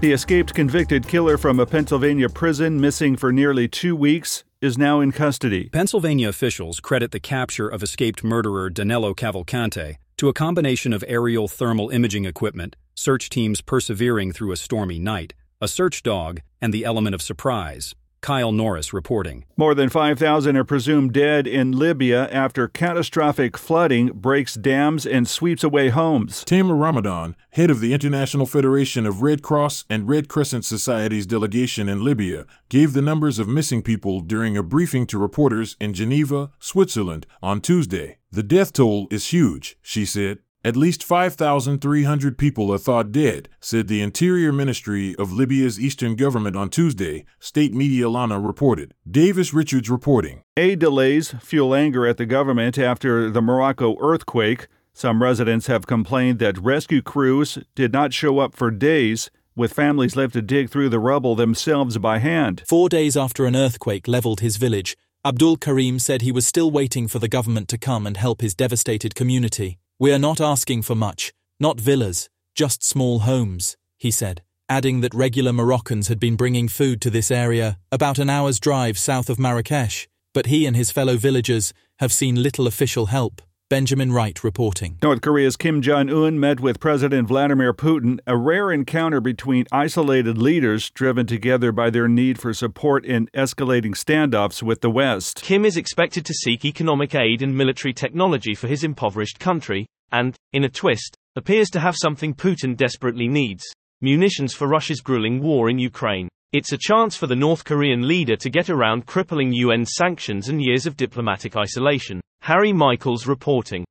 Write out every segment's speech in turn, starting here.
The escaped convicted killer from a Pennsylvania prison, missing for nearly two weeks, is now in custody. Pennsylvania officials credit the capture of escaped murderer Danilo Cavalcante to a combination of aerial thermal imaging equipment, search teams persevering through a stormy night, a search dog, and the element of surprise. Kyle Norris reporting. More than 5,000 are presumed dead in Libya after catastrophic flooding breaks dams and sweeps away homes. Tamer Ramadan, head of the International Federation of Red Cross and Red Crescent Societies delegation in Libya, gave the numbers of missing people during a briefing to reporters in Geneva, Switzerland, on Tuesday. The death toll is huge, she said. At least 5,300 people are thought dead, said the Interior Ministry of Libya's eastern government on Tuesday, state media Lana reported. Davis Richards reporting. Aid delays fuel anger at the government after the Morocco earthquake. Some residents have complained that rescue crews did not show up for days, with families left to dig through the rubble themselves by hand. Four days after an earthquake leveled his village, Abdul Karim said he was still waiting for the government to come and help his devastated community. We are not asking for much, not villas, just small homes, he said, adding that regular Moroccans had been bringing food to this area about an hour's drive south of Marrakesh, but he and his fellow villagers have seen little official help. Benjamin Wright reporting. North Korea's Kim Jong un met with President Vladimir Putin, a rare encounter between isolated leaders driven together by their need for support in escalating standoffs with the West. Kim is expected to seek economic aid and military technology for his impoverished country, and, in a twist, appears to have something Putin desperately needs munitions for Russia's grueling war in Ukraine. It's a chance for the North Korean leader to get around crippling UN sanctions and years of diplomatic isolation. Harry Michaels reporting.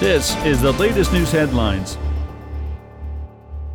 This is the latest news headlines.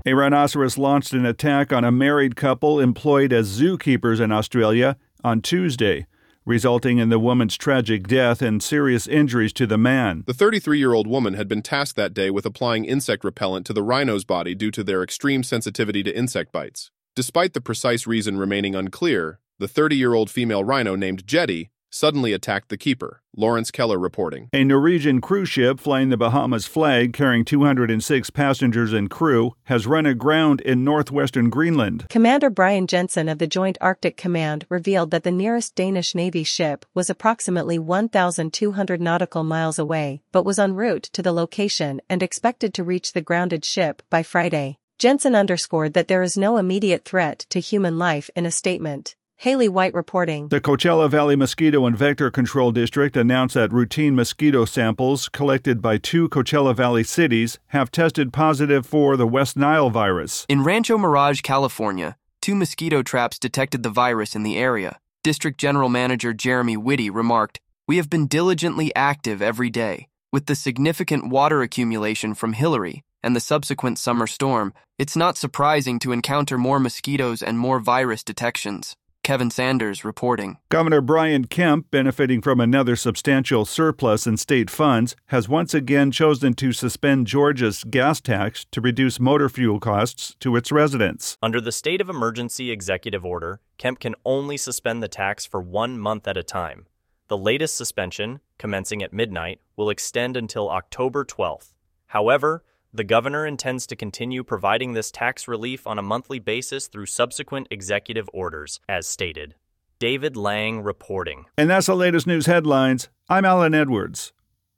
A rhinoceros launched an attack on a married couple employed as zookeepers in Australia on Tuesday, resulting in the woman's tragic death and serious injuries to the man. The 33 year old woman had been tasked that day with applying insect repellent to the rhino's body due to their extreme sensitivity to insect bites. Despite the precise reason remaining unclear, the 30 year old female rhino named Jetty suddenly attacked the keeper, Lawrence Keller reporting. A Norwegian cruise ship flying the Bahamas flag carrying 206 passengers and crew has run aground in northwestern Greenland. Commander Brian Jensen of the Joint Arctic Command revealed that the nearest Danish Navy ship was approximately 1,200 nautical miles away, but was en route to the location and expected to reach the grounded ship by Friday. Jensen underscored that there is no immediate threat to human life in a statement. Haley White reporting. The Coachella Valley Mosquito and Vector Control District announced that routine mosquito samples collected by two Coachella Valley cities have tested positive for the West Nile virus. In Rancho Mirage, California, two mosquito traps detected the virus in the area. District General Manager Jeremy Wittie remarked, We have been diligently active every day. With the significant water accumulation from Hilary, and the subsequent summer storm, it's not surprising to encounter more mosquitoes and more virus detections. Kevin Sanders reporting. Governor Brian Kemp, benefiting from another substantial surplus in state funds, has once again chosen to suspend Georgia's gas tax to reduce motor fuel costs to its residents. Under the state of emergency executive order, Kemp can only suspend the tax for one month at a time. The latest suspension, commencing at midnight, will extend until October 12th. However, the governor intends to continue providing this tax relief on a monthly basis through subsequent executive orders, as stated. David Lang reporting. And that's the latest news headlines. I'm Allen Edwards.